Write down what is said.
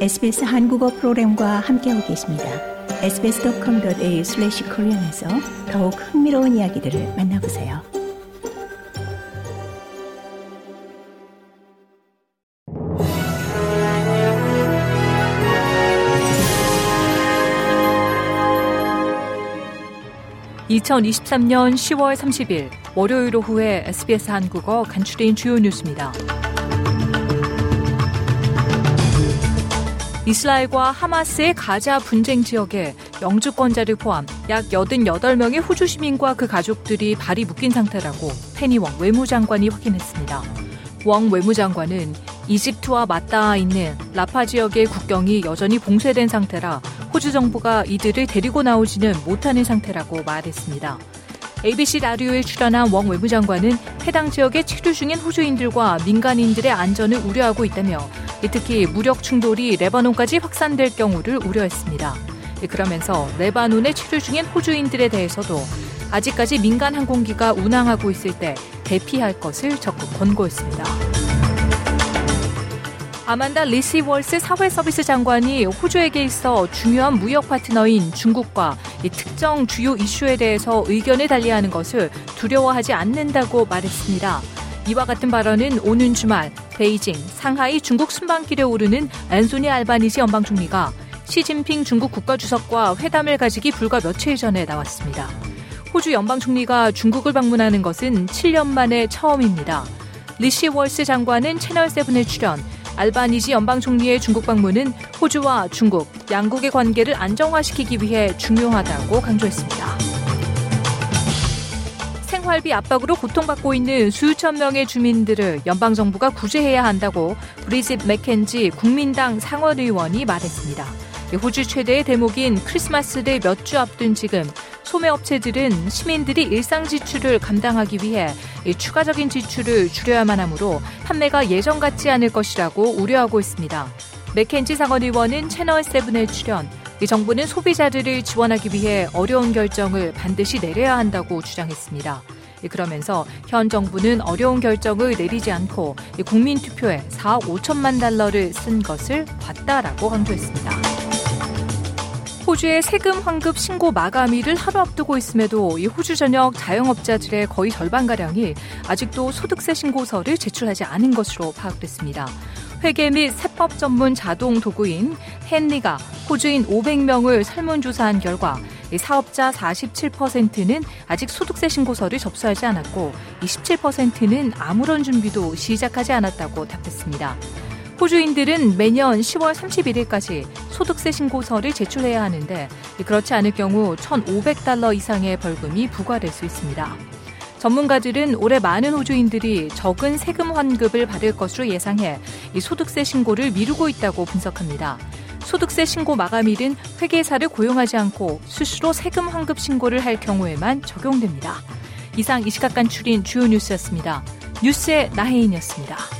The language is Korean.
SBS 한국어 프로그램과 함께하고 계십니다. sbs.com.au/korean에서 더욱 흥미로운 이야기들을 만나보세요. (2023년 10월 30일) 월요일 오후에 SBS 한국어 간추린 주요 뉴스입니다. 이스라엘과 하마스의 가자 분쟁 지역에 영주권자를 포함 약 88명의 호주 시민과 그 가족들이 발이 묶인 상태라고 페니 웡 외무장관이 확인했습니다. 웡 외무장관은 이집트와 맞닿아 있는 라파 지역의 국경이 여전히 봉쇄된 상태라 호주 정부가 이들을 데리고 나오지는 못하는 상태라고 말했습니다. ABC 라디오에 출연한 웡 외무장관은 해당 지역에 체류 중인 호주인들과 민간인들의 안전을 우려하고 있다며 특히 무력 충돌이 레바논까지 확산될 경우를 우려했습니다. 그러면서 레바논에 체류 중인 호주인들에 대해서도 아직까지 민간 항공기가 운항하고 있을 때 대피할 것을 적극 권고했습니다. 아만다 리시 월스 사회서비스 장관이 호주에게 있어 중요한 무역 파트너인 중국과 특정 주요 이슈에 대해서 의견을 달리하는 것을 두려워하지 않는다고 말했습니다. 이와 같은 발언은 오는 주말 베이징, 상하이 중국 순방길에 오르는 앤소니 알바니지 연방 총리가 시진핑 중국 국가주석과 회담을 가지기 불과 며칠 전에 나왔습니다. 호주 연방 총리가 중국을 방문하는 것은 7년 만에 처음입니다. 리시 월스 장관은 채널7에 출연, 알바니지 연방 총리의 중국 방문은 호주와 중국, 양국의 관계를 안정화시키기 위해 중요하다고 강조했습니다. 생활비 압박으로 고통받고 있는 수천 명의 주민들을 연방정부가 구제해야 한다고 브리짓 맥켄지 국민당 상원의원이 말했습니다. 호주 최대의 대목인 크리스마스를 몇 주 앞둔 지금 소매업체들은 시민들이 일상 지출을 감당하기 위해 추가적인 지출을 줄여야만 하므로 판매가 예전 같지 않을 것이라고 우려하고 있습니다. 맥켄지 상원의원은 채널7에 출연, 정부는 소비자들을 지원하기 위해 어려운 결정을 반드시 내려야 한다고 주장했습니다. 그러면서 현 정부는 어려운 결정을 내리지 않고 국민 투표에 4억 5천만 달러를 쓴 것을 봤다라고 강조했습니다. 호주의 세금 환급 신고 마감일을 하루 앞두고 있음에도 이 호주 전역 자영업자들의 거의 절반가량이 아직도 소득세 신고서를 제출하지 않은 것으로 파악됐습니다. 회계 및 세법 전문 자동 도구인 헨리가 호주인 500명을 설문조사한 결과 사업자 47%는 아직 소득세 신고서를 접수하지 않았고 27%는 아무런 준비도 시작하지 않았다고 답했습니다. 호주인들은 매년 10월 31일까지 소득세 신고서를 제출해야 하는데 그렇지 않을 경우 1,500달러 이상의 벌금이 부과될 수 있습니다. 전문가들은 올해 많은 호주인들이 적은 세금 환급을 받을 것으로 예상해 이 소득세 신고를 미루고 있다고 분석합니다. 소득세 신고 마감일은 회계사를 고용하지 않고 스스로 세금 환급 신고를 할 경우에만 적용됩니다. 이상 이 시각 간추린 주요 뉴스였습니다. 뉴스의 나혜인이었습니다.